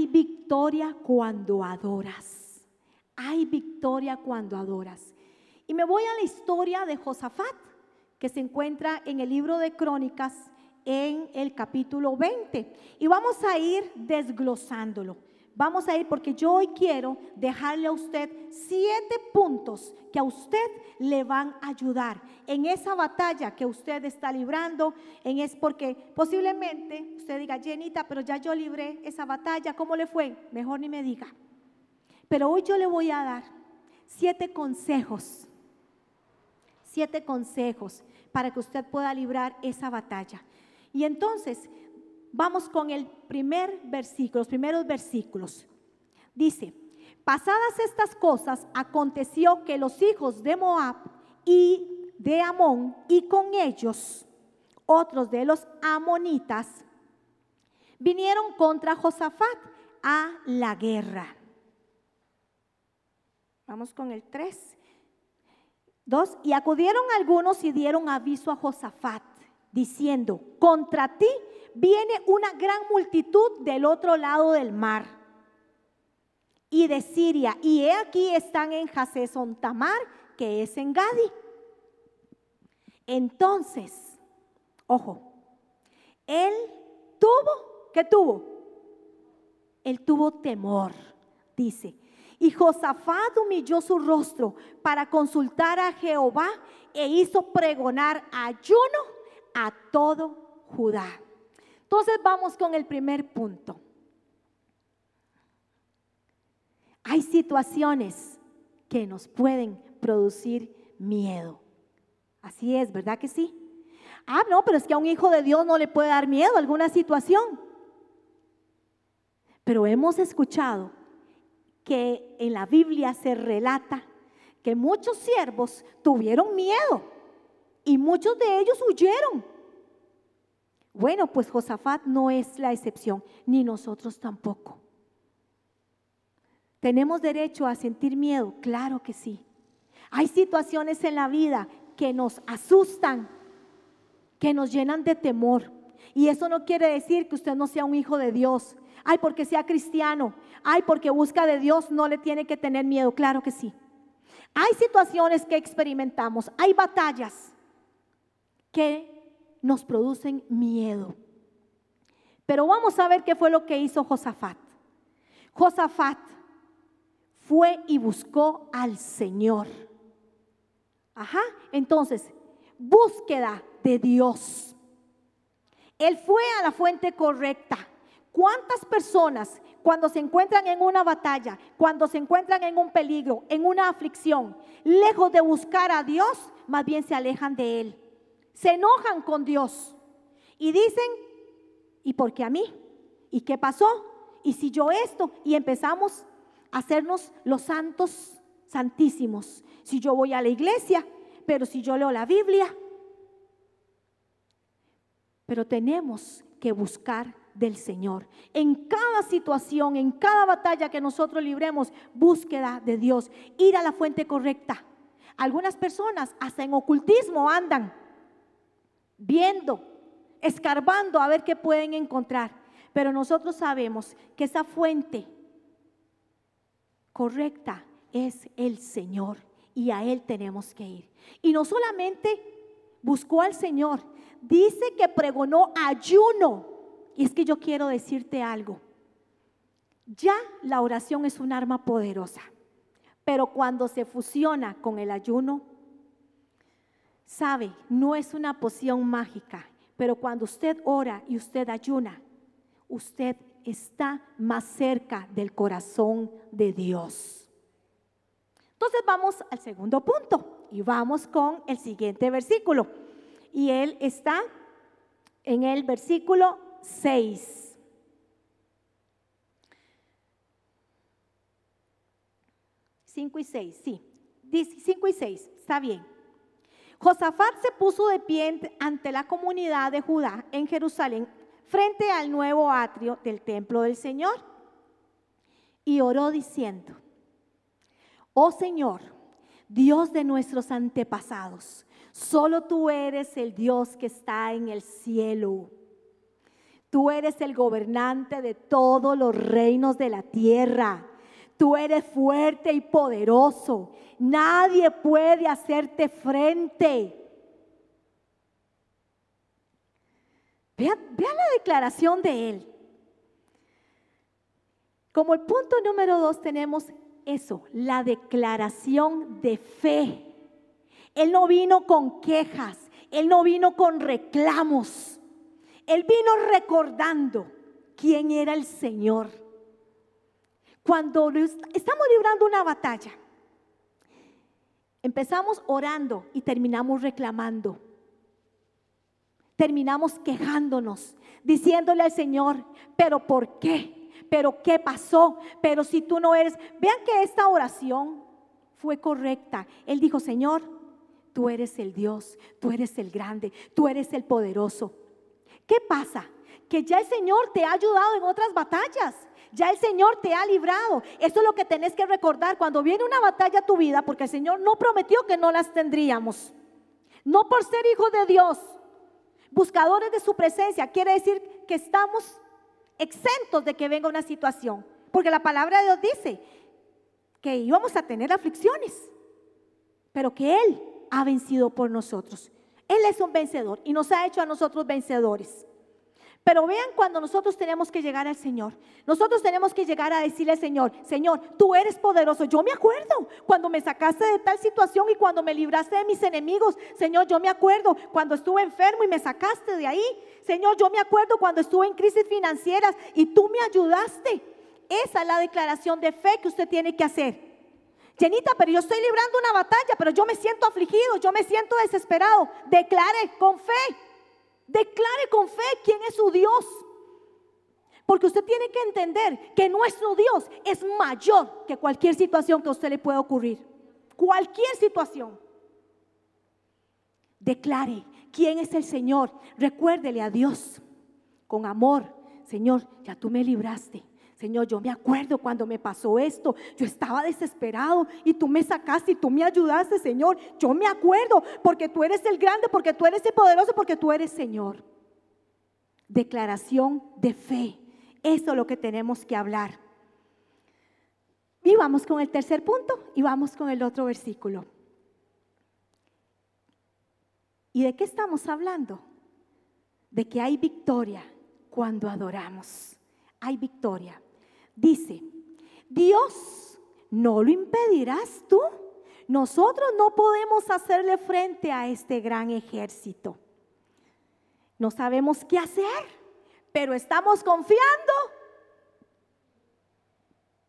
hay victoria cuando adoras. Hay victoria cuando adoras. Y me voy a la historia de Josafat, que se encuentra en el libro de Crónicas en el capítulo 20. Y vamos a ir desglosándolo. Vamos a ir porque yo hoy quiero dejarle a usted siete puntos que a usted le van a ayudar en esa batalla que usted está librando. En es porque posiblemente usted diga, Jenita, pero ya yo libré esa batalla, ¿cómo le fue? Mejor ni me diga. Pero hoy yo le voy a dar siete consejos, siete consejos para que usted pueda librar esa batalla. Y entonces Vamos con el primer versículo, los primeros versículos. Dice, pasadas estas cosas, aconteció que los hijos de Moab y de Amón y con ellos otros de los amonitas vinieron contra Josafat a la guerra. Vamos con el 3. Dos, y acudieron algunos y dieron aviso a Josafat, diciendo, contra ti viene una gran multitud del otro lado del mar y de Siria. Y he aquí están en Jasezon Tamar, que es en Gadi. Entonces, ojo, él tuvo, ¿qué tuvo? Él tuvo temor, dice. Y Josafat humilló su rostro para consultar a Jehová e hizo pregonar ayuno a todo Judá. Entonces vamos con el primer punto. Hay situaciones que nos pueden producir miedo. Así es, ¿verdad que sí? Ah, no, pero es que a un hijo de Dios no le puede dar miedo alguna situación. Pero hemos escuchado que en la Biblia se relata que muchos siervos tuvieron miedo y muchos de ellos huyeron. Bueno, pues Josafat no es la excepción, ni nosotros tampoco. ¿Tenemos derecho a sentir miedo? Claro que sí. Hay situaciones en la vida que nos asustan, que nos llenan de temor. Y eso no quiere decir que usted no sea un hijo de Dios. Ay, porque sea cristiano. Ay, porque busca de Dios, no le tiene que tener miedo. Claro que sí. Hay situaciones que experimentamos, hay batallas que nos producen miedo. Pero vamos a ver qué fue lo que hizo Josafat. Josafat fue y buscó al Señor. Ajá, entonces, búsqueda de Dios. Él fue a la fuente correcta. ¿Cuántas personas cuando se encuentran en una batalla, cuando se encuentran en un peligro, en una aflicción, lejos de buscar a Dios, más bien se alejan de Él? Se enojan con Dios y dicen, ¿y por qué a mí? ¿Y qué pasó? ¿Y si yo esto? Y empezamos a hacernos los santos santísimos. Si yo voy a la iglesia, pero si yo leo la Biblia. Pero tenemos que buscar del Señor. En cada situación, en cada batalla que nosotros libremos, búsqueda de Dios, ir a la fuente correcta. Algunas personas hasta en ocultismo andan viendo, escarbando a ver qué pueden encontrar. Pero nosotros sabemos que esa fuente correcta es el Señor y a Él tenemos que ir. Y no solamente buscó al Señor, dice que pregonó ayuno. Y es que yo quiero decirte algo. Ya la oración es un arma poderosa, pero cuando se fusiona con el ayuno, Sabe, no es una poción mágica, pero cuando usted ora y usted ayuna, usted está más cerca del corazón de Dios. Entonces vamos al segundo punto y vamos con el siguiente versículo. Y él está en el versículo 6. Cinco y seis, sí. Dice cinco y seis, está bien. Josafat se puso de pie ante la comunidad de Judá en Jerusalén, frente al nuevo atrio del templo del Señor, y oró diciendo, oh Señor, Dios de nuestros antepasados, solo tú eres el Dios que está en el cielo. Tú eres el gobernante de todos los reinos de la tierra. Tú eres fuerte y poderoso. Nadie puede hacerte frente. Vean, la declaración de él. Como el punto número dos tenemos eso, la declaración de fe. Él no vino con quejas, él no vino con reclamos, él vino recordando quién era el Señor. Cuando estamos librando una batalla, empezamos orando y terminamos reclamando. Terminamos quejándonos, diciéndole al Señor, pero ¿por qué? ¿Pero qué pasó? Pero si tú no eres... Vean que esta oración fue correcta. Él dijo, Señor, tú eres el Dios, tú eres el grande, tú eres el poderoso. ¿Qué pasa? Que ya el Señor te ha ayudado en otras batallas. Ya el Señor te ha librado. Eso es lo que tenés que recordar cuando viene una batalla a tu vida, porque el Señor no prometió que no las tendríamos. No por ser hijos de Dios, buscadores de su presencia, quiere decir que estamos exentos de que venga una situación. Porque la palabra de Dios dice que íbamos a tener aflicciones, pero que Él ha vencido por nosotros. Él es un vencedor y nos ha hecho a nosotros vencedores. Pero vean cuando nosotros tenemos que llegar al Señor. Nosotros tenemos que llegar a decirle al Señor, Señor, tú eres poderoso. Yo me acuerdo cuando me sacaste de tal situación y cuando me libraste de mis enemigos. Señor, yo me acuerdo cuando estuve enfermo y me sacaste de ahí. Señor, yo me acuerdo cuando estuve en crisis financieras y tú me ayudaste. Esa es la declaración de fe que usted tiene que hacer. Jenita, pero yo estoy librando una batalla, pero yo me siento afligido, yo me siento desesperado. Declare con fe. Declare con fe quién es su Dios. Porque usted tiene que entender que nuestro Dios es mayor que cualquier situación que a usted le pueda ocurrir. Cualquier situación. Declare quién es el Señor. Recuérdele a Dios con amor. Señor, ya tú me libraste. Señor, yo me acuerdo cuando me pasó esto, yo estaba desesperado y tú me sacaste y tú me ayudaste, Señor. Yo me acuerdo porque tú eres el grande, porque tú eres el poderoso, porque tú eres Señor. Declaración de fe. Eso es lo que tenemos que hablar. Y vamos con el tercer punto y vamos con el otro versículo. ¿Y de qué estamos hablando? De que hay victoria cuando adoramos. Hay victoria dice, Dios, ¿no lo impedirás tú? Nosotros no podemos hacerle frente a este gran ejército. No sabemos qué hacer, pero estamos confiando.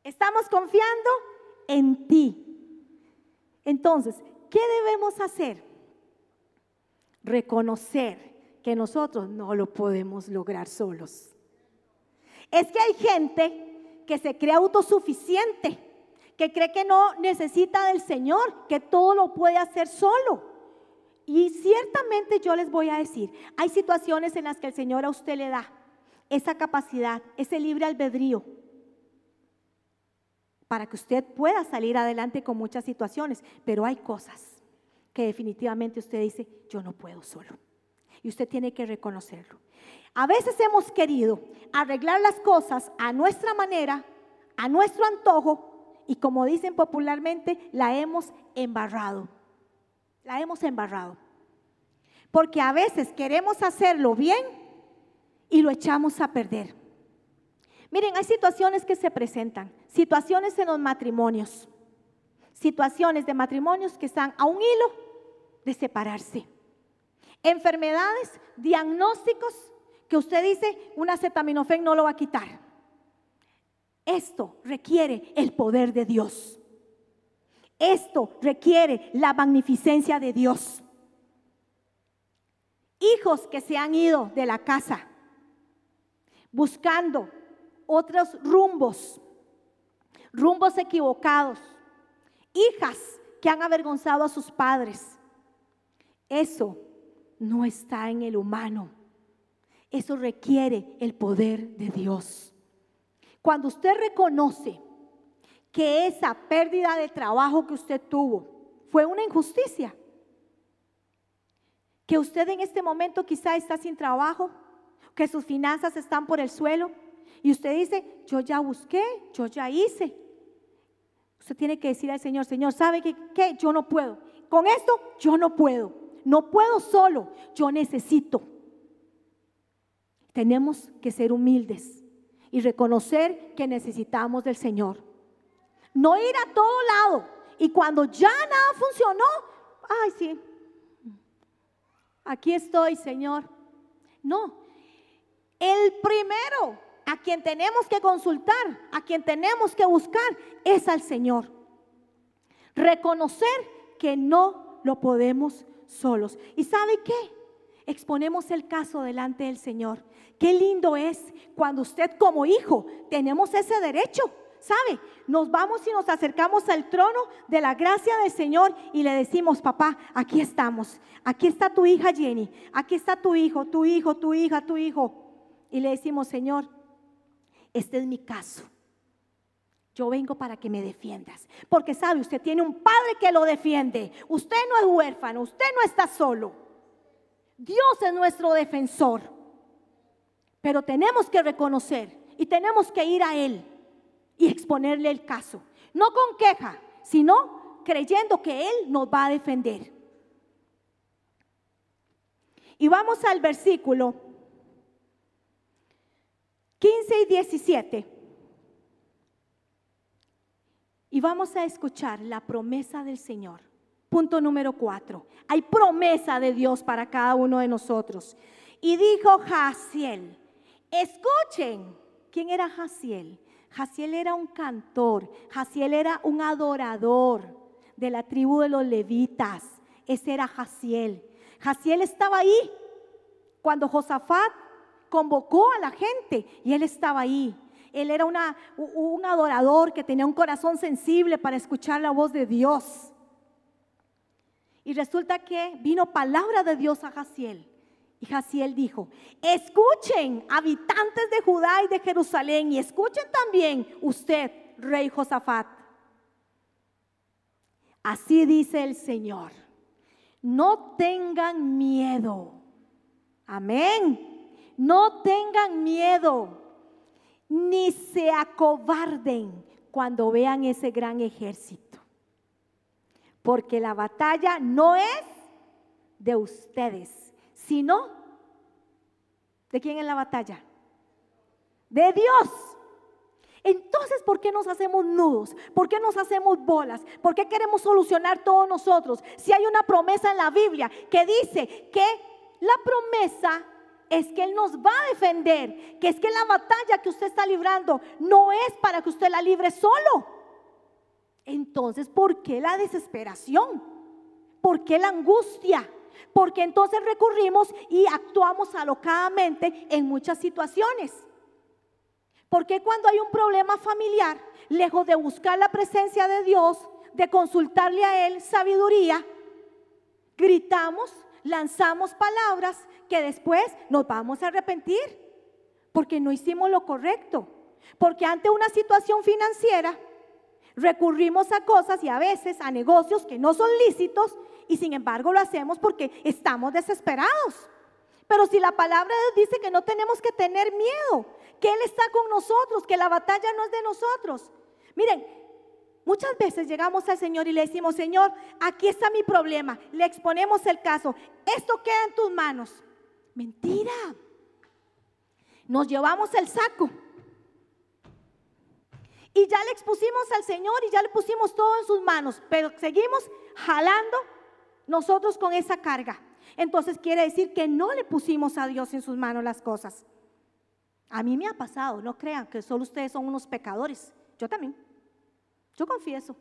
Estamos confiando en ti. Entonces, ¿qué debemos hacer? Reconocer que nosotros no lo podemos lograr solos. Es que hay gente que se cree autosuficiente, que cree que no necesita del Señor, que todo lo puede hacer solo. Y ciertamente yo les voy a decir, hay situaciones en las que el Señor a usted le da esa capacidad, ese libre albedrío, para que usted pueda salir adelante con muchas situaciones, pero hay cosas que definitivamente usted dice, yo no puedo solo. Y usted tiene que reconocerlo. A veces hemos querido arreglar las cosas a nuestra manera, a nuestro antojo, y como dicen popularmente, la hemos embarrado. La hemos embarrado. Porque a veces queremos hacerlo bien y lo echamos a perder. Miren, hay situaciones que se presentan, situaciones en los matrimonios, situaciones de matrimonios que están a un hilo de separarse. Enfermedades, diagnósticos que usted dice, una acetaminofén no lo va a quitar. Esto requiere el poder de Dios. Esto requiere la magnificencia de Dios. Hijos que se han ido de la casa buscando otros rumbos, rumbos equivocados. Hijas que han avergonzado a sus padres. Eso no está en el humano. Eso requiere el poder de Dios. Cuando usted reconoce que esa pérdida de trabajo que usted tuvo fue una injusticia, que usted en este momento quizá está sin trabajo, que sus finanzas están por el suelo y usted dice, yo ya busqué, yo ya hice. Usted tiene que decir al Señor, Señor, ¿sabe qué? Yo no puedo. Con esto yo no puedo. No puedo solo, yo necesito. Tenemos que ser humildes y reconocer que necesitamos del Señor. No ir a todo lado y cuando ya nada funcionó, ay sí, aquí estoy Señor. No, el primero a quien tenemos que consultar, a quien tenemos que buscar, es al Señor. Reconocer que no lo podemos solos. ¿Y sabe qué? Exponemos el caso delante del Señor. Qué lindo es cuando usted como hijo tenemos ese derecho. ¿Sabe? Nos vamos y nos acercamos al trono de la gracia del Señor y le decimos, papá, aquí estamos. Aquí está tu hija Jenny. Aquí está tu hijo, tu hijo, tu hija, tu hijo. Y le decimos, Señor, este es mi caso. Yo vengo para que me defiendas. Porque sabe, usted tiene un padre que lo defiende. Usted no es huérfano, usted no está solo. Dios es nuestro defensor. Pero tenemos que reconocer y tenemos que ir a Él y exponerle el caso. No con queja, sino creyendo que Él nos va a defender. Y vamos al versículo 15 y 17. Y vamos a escuchar la promesa del Señor. Punto número 4. Hay promesa de Dios para cada uno de nosotros. Y dijo Jaciel, escuchen. ¿Quién era Jaciel? Jaciel era un cantor, Jaciel era un adorador de la tribu de los levitas. Ese era Jaciel. Jaciel estaba ahí cuando Josafat convocó a la gente y él estaba ahí. Él era un adorador que tenía un corazón sensible para escuchar la voz de Dios. Y resulta que vino palabra de Dios a Jaciel. Y Jaciel dijo, escuchen habitantes de Judá y de Jerusalén y escuchen también usted, rey Josafat. Así dice el Señor, no tengan miedo. Amén. No tengan miedo, ni se acobarden cuando vean ese gran ejército. Porque la batalla no es de ustedes, sino ¿de quién es la batalla? De Dios. Entonces, ¿por qué nos hacemos nudos? ¿Por qué nos hacemos bolas? ¿Por qué queremos solucionar todos nosotros? Si hay una promesa en la Biblia que dice que la promesa es que Él nos va a defender, que es que la batalla que usted está librando no es para que usted la libre solo. Entonces, ¿por qué la desesperación? ¿Por qué la angustia? Porque entonces recurrimos y actuamos alocadamente en muchas situaciones. Porque cuando hay un problema familiar, lejos de buscar la presencia de Dios, de consultarle a Él sabiduría, gritamos, lanzamos palabras que después nos vamos a arrepentir porque no hicimos lo correcto. Porque ante una situación financiera recurrimos a cosas y a veces a negocios que no son lícitos y sin embargo lo hacemos porque estamos desesperados. Pero si la palabra de Dios dice que no tenemos que tener miedo, que Él está con nosotros, que la batalla no es de nosotros. Miren, Muchas veces llegamos al Señor y le decimos, Señor, aquí está mi problema. Le exponemos el caso. Esto queda en tus manos. Mentira. Nos llevamos el saco. Y ya le expusimos al Señor y ya le pusimos todo en sus manos. Pero seguimos jalando nosotros con esa carga. Entonces quiere decir que no le pusimos a Dios en sus manos las cosas. A mí me ha pasado, no crean que solo ustedes son unos pecadores. Yo también. Yo confieso.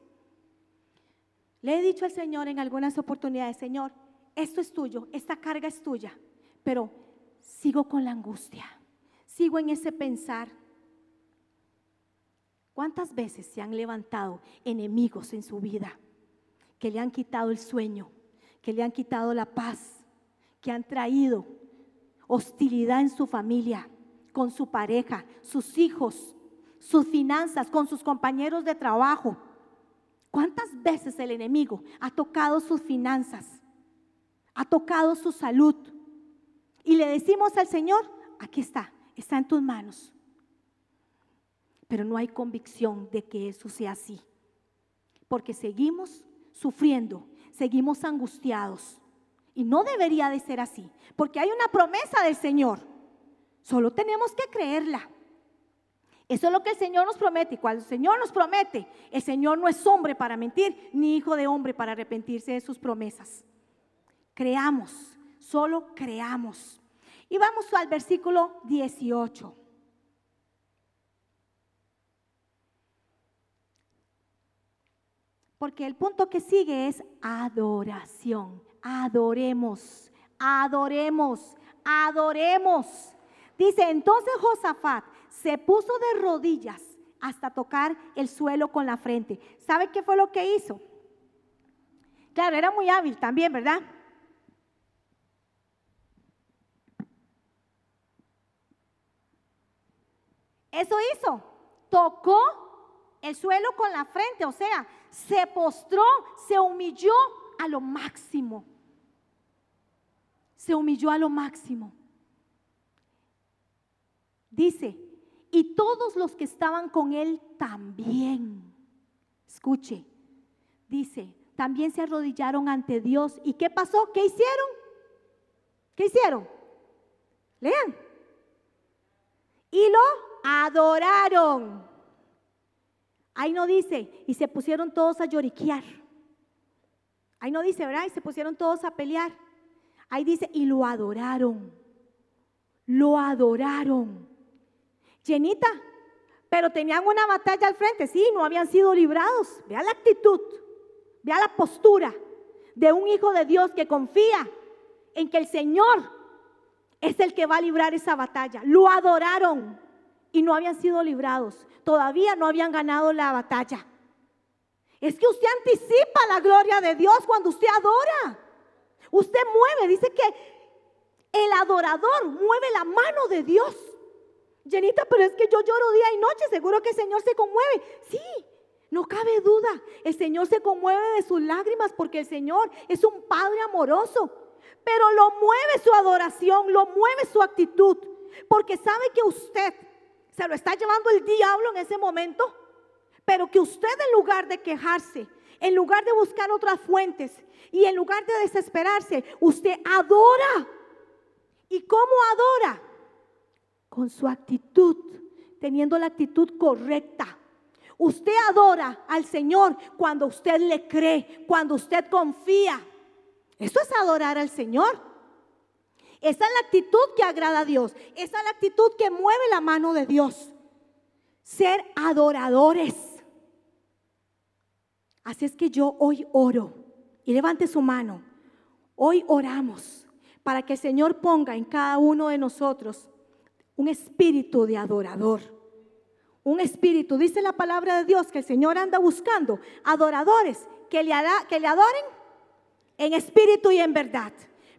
Le he dicho al Señor en algunas oportunidades, Señor, esto es tuyo, esta carga es tuya, pero sigo con la angustia, sigo en ese pensar. ¿Cuántas veces se han levantado enemigos en su vida que le han quitado el sueño, que le han quitado la paz, que han traído hostilidad en su familia, con su pareja, sus hijos, sus finanzas, con sus compañeros de trabajo. ¿Cuántas veces el enemigo ha tocado sus finanzas? Ha tocado su salud. Y le decimos al Señor, aquí está, está en tus manos. Pero no hay convicción de que eso sea así. Porque seguimos sufriendo, seguimos angustiados. Y no debería de ser así, porque hay una promesa del Señor. Solo tenemos que creerla. Eso es lo que el Señor nos promete. Y cuando el Señor nos promete, el Señor no es hombre para mentir, ni hijo de hombre para arrepentirse de sus promesas. Creamos, solo creamos. Y vamos al versículo 18. Porque el punto que sigue es adoración. Adoremos, adoremos, adoremos. Dice, entonces Josafat se puso de rodillas hasta tocar el suelo con la frente. ¿Sabe qué fue lo que hizo? Claro, era muy hábil también, ¿verdad? Eso hizo. Tocó el suelo con la frente, o sea, se postró, se humilló a lo máximo. Se humilló a lo máximo. Dice, y todos los que estaban con él también. Escuche, dice, también se arrodillaron ante Dios. ¿Y qué pasó? ¿Qué hicieron? ¿Qué hicieron? Lean. Y lo adoraron. Ahí no dice, y se pusieron todos a lloriquear. Ahí no dice, ¿verdad? Y se pusieron todos a pelear. Ahí dice, y lo adoraron. Lo adoraron. Llenita, pero tenían una batalla al frente, sí, no habían sido librados. Vea la actitud, vea la postura de un hijo de Dios que confía en que el Señor es el que va a librar esa batalla. Lo adoraron y no habían sido librados. Todavía no habían ganado la batalla. Es que usted anticipa la gloria de Dios cuando usted adora. Usted mueve, dice que el adorador mueve la mano de Dios. Llenita, pero es que yo lloro día y noche, seguro que el Señor se conmueve. Sí, no cabe duda, el Señor se conmueve de sus lágrimas porque el Señor es un Padre amoroso. Pero lo mueve su adoración, lo mueve su actitud, porque sabe que usted se lo está llevando el diablo en ese momento, pero que usted en lugar de quejarse, en lugar de buscar otras fuentes y en lugar de desesperarse, usted adora. ¿Y cómo adora? Con su actitud, teniendo la actitud correcta. Usted adora al Señor cuando usted le cree, cuando usted confía. Eso es adorar al Señor. Esa es la actitud que agrada a Dios. Esa es la actitud que mueve la mano de Dios. Ser adoradores. Así es que yo hoy oro y levante su mano. Hoy oramos para que el Señor ponga en cada uno de nosotros un espíritu de adorador. Un espíritu, dice la palabra de Dios, que el Señor anda buscando adoradores que le, que le adoren en espíritu y en verdad.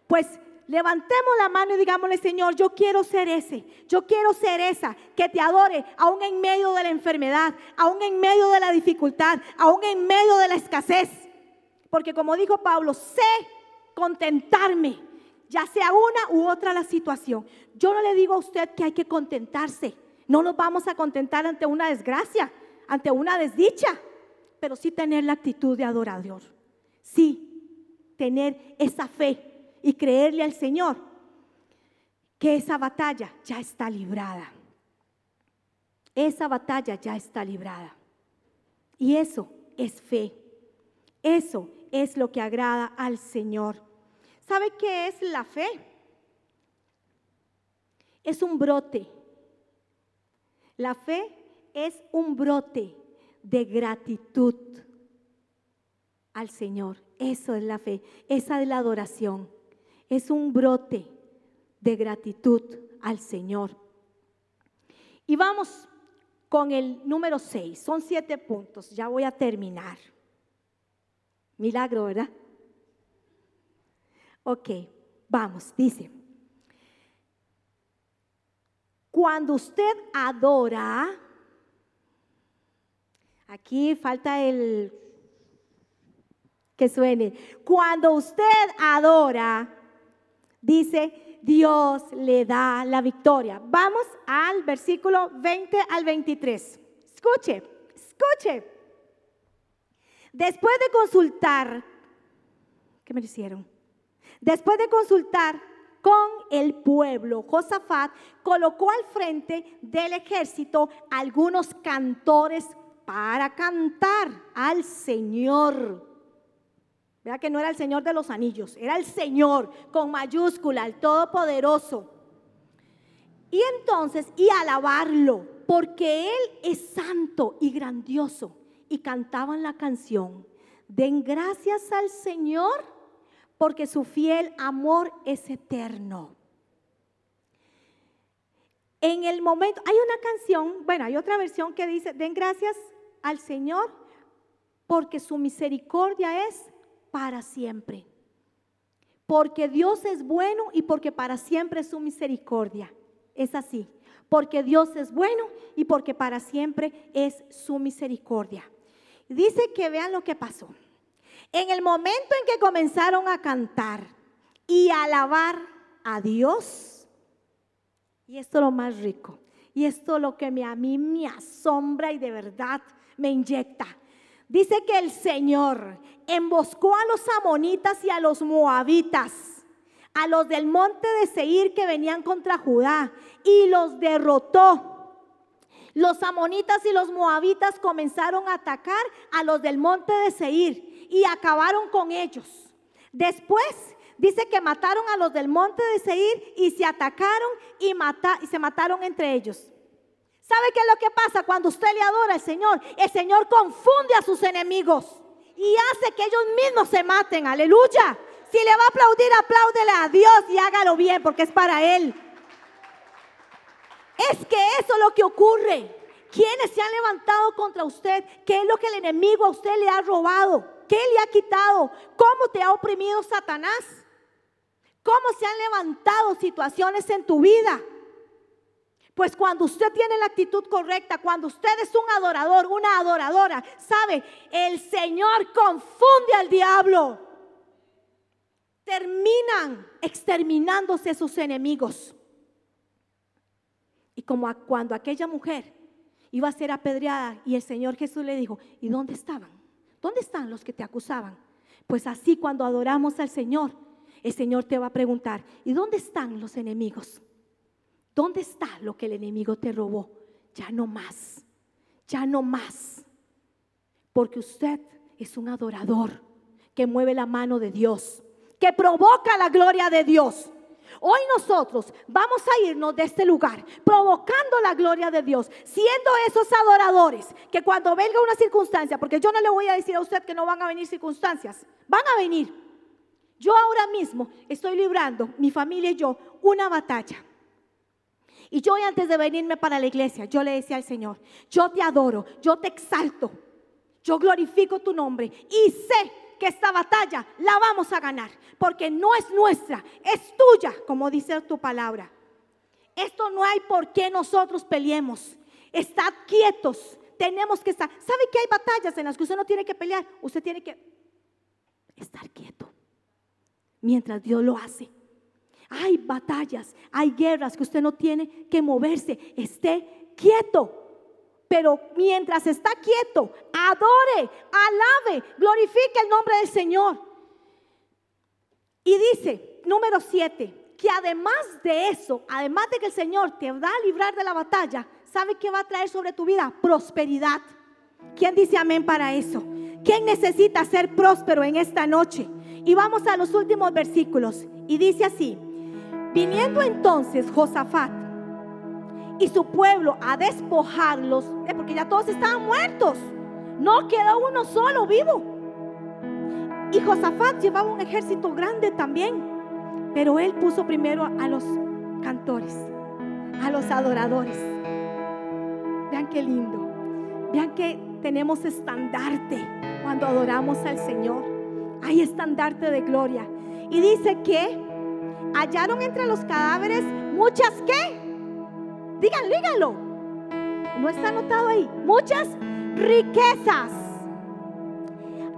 Pues levantemos la mano y digámosle, Señor, yo quiero ser ese, yo quiero ser esa que te adore aún en medio de la enfermedad, aún en medio de la dificultad, aún en medio de la escasez. Porque como dijo Pablo, sé contentarme ya sea una u otra la situación. Yo no le digo a usted que hay que contentarse. No nos vamos a contentar ante una desgracia, ante una desdicha, pero sí tener la actitud de adorador. Sí, tener esa fe y creerle al Señor que esa batalla ya está librada. Esa batalla ya está librada. Y eso es fe. Eso es lo que agrada al Señor. ¿Sabe qué es la fe? Es un brote. La fe es un brote de gratitud al Señor. Eso es la fe. Esa es la adoración. Es un brote de gratitud al Señor. Y vamos con el número 6. Son siete puntos. Ya voy a terminar. Milagro, ¿verdad? Ok, vamos, dice. Cuando usted adora, aquí falta el que suene. Cuando usted adora, dice, Dios le da la victoria. Vamos al versículo 20 al 23. Escuche, escuche. Después de consultar, ¿qué me hicieron? Después de consultar con el pueblo, Josafat colocó al frente del ejército algunos cantores para cantar al Señor. Vea que no era el Señor de los anillos, era el Señor con mayúscula, el Todopoderoso. Y entonces, y alabarlo, porque Él es santo y grandioso. Y cantaban la canción, den gracias al Señor, porque su fiel amor es eterno. En el momento, hay una canción, bueno, hay otra versión que dice, den gracias al Señor, porque su misericordia es para siempre. Porque Dios es bueno y porque para siempre es su misericordia. Es así. Porque Dios es bueno y porque para siempre es su misericordia. Dice que vean lo que pasó. En el momento en que comenzaron a cantar y a alabar a Dios, y esto es lo más rico, y esto es lo que a mí me asombra y de verdad me inyecta. Dice que el Señor emboscó a los amonitas y a los moabitas, a los del monte de Seir que venían contra Judá, y los derrotó. Los amonitas y los moabitas comenzaron a atacar a los del monte de Seir y acabaron con ellos. Después dice que mataron a los del monte de Seir y se atacaron y, y se mataron entre ellos. ¿Sabe qué es lo que pasa cuando usted le adora al Señor? El Señor confunde a sus enemigos y hace que ellos mismos se maten. Aleluya. Si le va a aplaudir, apláudele a Dios y hágalo bien porque es para Él. Es que eso es lo que ocurre. ¿Quiénes se han levantado contra usted? ¿Qué es lo que el enemigo a usted le ha robado? ¿Qué le ha quitado? ¿Cómo te ha oprimido Satanás? ¿Cómo se han levantado situaciones en tu vida? Pues cuando usted tiene la actitud correcta, cuando usted es un adorador, una adoradora, sabe, el Señor confunde al diablo. Terminan exterminándose sus enemigos. Y como cuando aquella mujer iba a ser apedreada y el Señor Jesús le dijo, ¿y dónde estaban? ¿Dónde están los que te acusaban? Pues así cuando adoramos al Señor, el Señor te va a preguntar, ¿y dónde están los enemigos? ¿Dónde está lo que el enemigo te robó? Ya no más, ya no más. Porque usted es un adorador que mueve la mano de Dios, que provoca la gloria de Dios. Hoy nosotros vamos a irnos de este lugar provocando la gloria de Dios, siendo esos adoradores que cuando venga una circunstancia, porque yo no le voy a decir a usted que no van a venir circunstancias, van a venir. Yo ahora mismo estoy librando, mi familia y yo, una batalla. Y yo antes de venirme para la iglesia, yo le decía al Señor, yo te adoro, yo te exalto, yo glorifico tu nombre y sé que esta batalla la vamos a ganar, porque no es nuestra, es tuya, como dice tu palabra. Esto no hay por qué nosotros peleemos. Estad quietos, tenemos que estar. ¿Sabe que hay batallas en las que usted no tiene que pelear? Usted tiene que estar quieto mientras Dios lo hace. Hay batallas, hay guerras que usted no tiene que moverse. Esté quieto. Pero mientras está quieto, adore, alabe, glorifique el nombre del Señor. Y dice, número siete, que además de eso, además de que el Señor te va a librar de la batalla, ¿sabe qué va a traer sobre tu vida? Prosperidad. ¿Quién dice amén para eso? ¿Quién necesita ser próspero en esta noche? Y vamos a los últimos versículos. Y dice así, Viniendo entonces Josafat y su pueblo a despojarlos, eh, porque ya todos estaban muertos, no quedó uno solo vivo. Y Josafat llevaba un ejército grande también, pero él puso primero a los cantores, a los adoradores. Vean qué lindo, vean que tenemos estandarte cuando adoramos al Señor. Hay estandarte de gloria. Y dice que hallaron entre los cadáveres muchas qué? Digan, díganlo. No está anotado ahí. Muchas riquezas.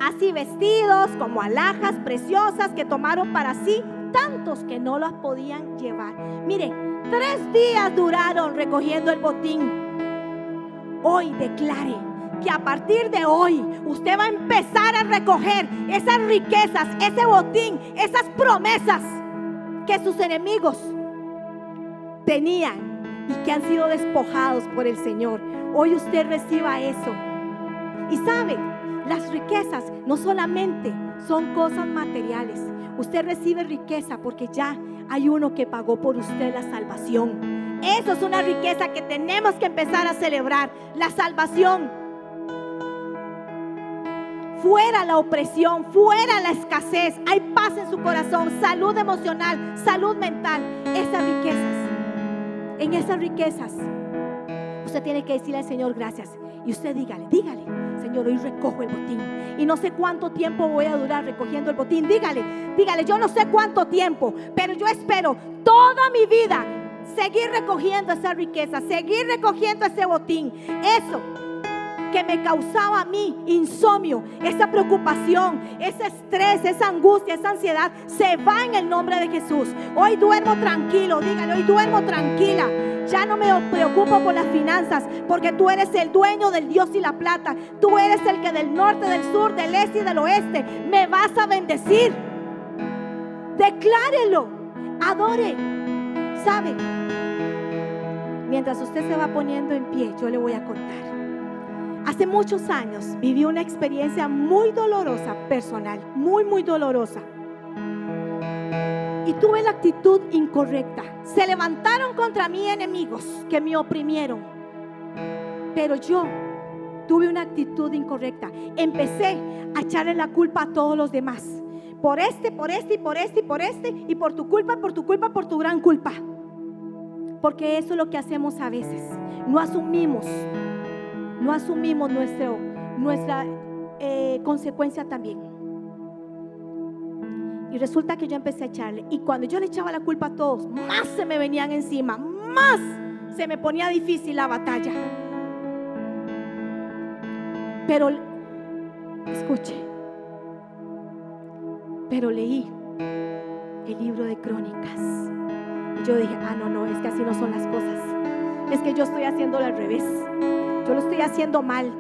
Así vestidos como alhajas preciosas que tomaron para sí tantos que no las podían llevar. Miren, tres días duraron recogiendo el botín. Hoy declare que a partir de hoy usted va a empezar a recoger esas riquezas, ese botín, esas promesas que sus enemigos tenían y que han sido despojados por el Señor. Hoy usted reciba eso. Y sabe, las riquezas no solamente son cosas materiales. Usted recibe riqueza porque ya hay uno que pagó por usted la salvación. Eso es una riqueza que tenemos que empezar a celebrar, la salvación. Fuera la opresión, fuera la escasez, hay paz en su corazón, salud emocional, salud mental, esas riquezas. En esas riquezas, usted tiene que decirle al Señor gracias. Y usted dígale, dígale, Señor, hoy recojo el botín. Y no sé cuánto tiempo voy a durar recogiendo el botín. Dígale, dígale, yo no sé cuánto tiempo, pero yo espero toda mi vida seguir recogiendo esa riqueza, seguir recogiendo ese botín. Eso que me causaba a mí insomnio, esa preocupación, ese estrés, esa angustia, esa ansiedad, se va en el nombre de Jesús. Hoy duermo tranquilo, dígale, hoy duermo tranquila. Ya no me preocupo por las finanzas, porque tú eres el dueño del Dios y la plata. Tú eres el que del norte, del sur, del este y del oeste me vas a bendecir. Declárelo, adore. ¿Sabe? Mientras usted se va poniendo en pie, yo le voy a contar. Hace muchos años viví una experiencia muy dolorosa, personal, muy, muy dolorosa. Y tuve la actitud incorrecta. Se levantaron contra mí enemigos que me oprimieron. Pero yo tuve una actitud incorrecta. Empecé a echarle la culpa a todos los demás. Por este, por este y por este y por este. Y por tu culpa, por tu culpa, por tu gran culpa. Porque eso es lo que hacemos a veces. No asumimos no asumimos nuestro, nuestra eh, consecuencia también. Y resulta que yo empecé a echarle. Y cuando yo le echaba la culpa a todos, más se me venían encima, más se me ponía difícil la batalla. Pero, escuche, pero leí el libro de crónicas. Y yo dije, ah, no, no, es que así no son las cosas. Es que yo estoy haciéndolo al revés. Yo lo estoy haciendo mal.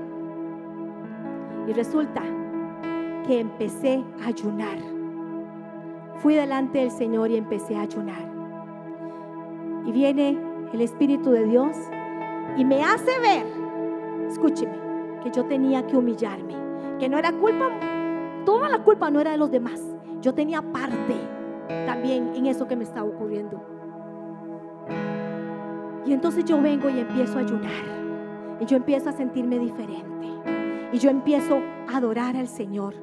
Y resulta que empecé a ayunar. Fui delante del Señor y empecé a ayunar. Y viene el Espíritu de Dios y me hace ver, escúcheme, que yo tenía que humillarme, que no era culpa, toda la culpa no era de los demás. Yo tenía parte también en eso que me estaba ocurriendo. Y entonces yo vengo y empiezo a ayunar. Y yo empiezo a sentirme diferente. Y yo empiezo a adorar al Señor.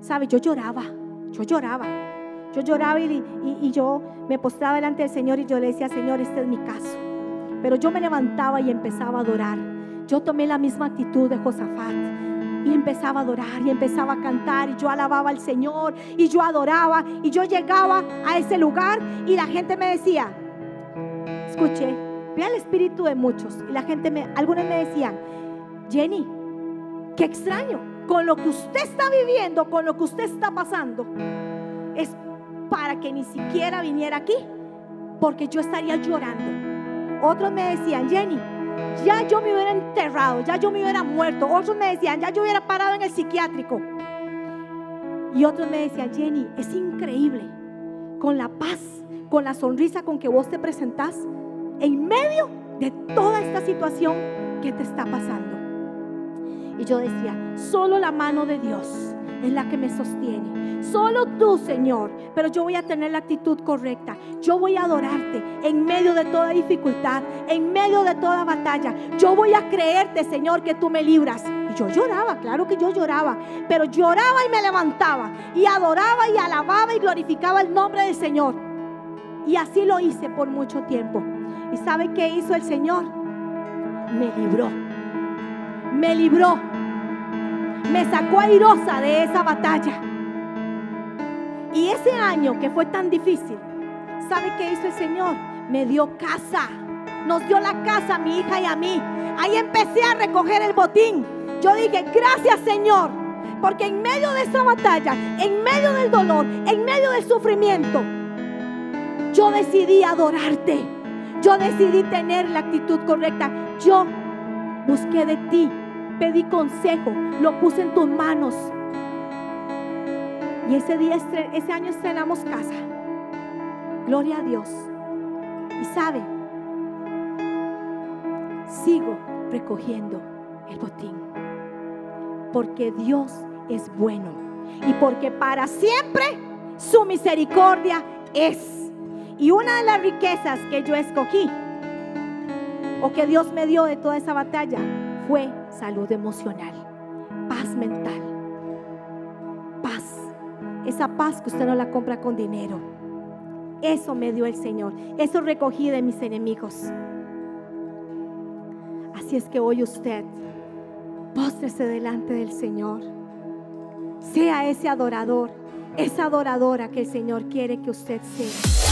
¿Sabe? Yo lloraba, yo lloraba. Yo lloraba y, y, yo me postraba delante del Señor y yo le decía, Señor, este es mi caso. Pero yo me levantaba y empezaba a adorar. Yo tomé la misma actitud de Josafat y empezaba a adorar y empezaba a cantar y yo alababa al Señor y yo adoraba y yo llegaba a ese lugar y la gente me decía, escuché, Ve el espíritu de muchos. Y la gente, me, algunos me decían, Jenny, qué extraño, con lo que usted está viviendo, con lo que usted está pasando, es para que ni siquiera viniera aquí, porque yo estaría llorando. Otros me decían, Jenny, ya yo me hubiera enterrado, ya yo me hubiera muerto. Otros me decían, ya yo hubiera parado en el psiquiátrico. Y otros me decían, Jenny, es increíble, con la paz, con la sonrisa con que vos te presentás, en medio de toda esta situación que te está pasando. Y yo decía, solo la mano de Dios es la que me sostiene. Solo tú, Señor. Pero yo voy a tener la actitud correcta. Yo voy a adorarte en medio de toda dificultad, en medio de toda batalla. Yo voy a creerte, Señor, que tú me libras. Y yo lloraba, claro que yo lloraba. Pero lloraba y me levantaba. Y adoraba y alababa y glorificaba el nombre del Señor. Y así lo hice por mucho tiempo. ¿Y sabe qué hizo el Señor? Me libró. Me libró. Me sacó airosa de esa batalla. Y ese año que fue tan difícil, ¿sabe qué hizo el Señor? Me dio casa. Nos dio la casa a mi hija y a mí. Ahí empecé a recoger el botín. Yo dije, gracias Señor. Porque en medio de esa batalla, en medio del dolor, en medio del sufrimiento, Yo decidí adorarte. Yo decidí tener la actitud correcta. Yo busqué de ti, pedí consejo, lo puse en tus manos. Y ese día, ese año estrenamos casa. Gloria a Dios. Y sabe, sigo recogiendo el botín. Porque Dios es bueno. Y porque para siempre su misericordia es. Y una de las riquezas que yo escogí, o que Dios me dio de toda esa batalla, fue salud emocional, paz mental, paz. Esa paz que usted no la compra con dinero. Eso me dio el Señor. Eso recogí de mis enemigos. Así es que hoy usted, póstrese delante del Señor. Sea ese adorador, esa adoradora que el Señor quiere que usted sea.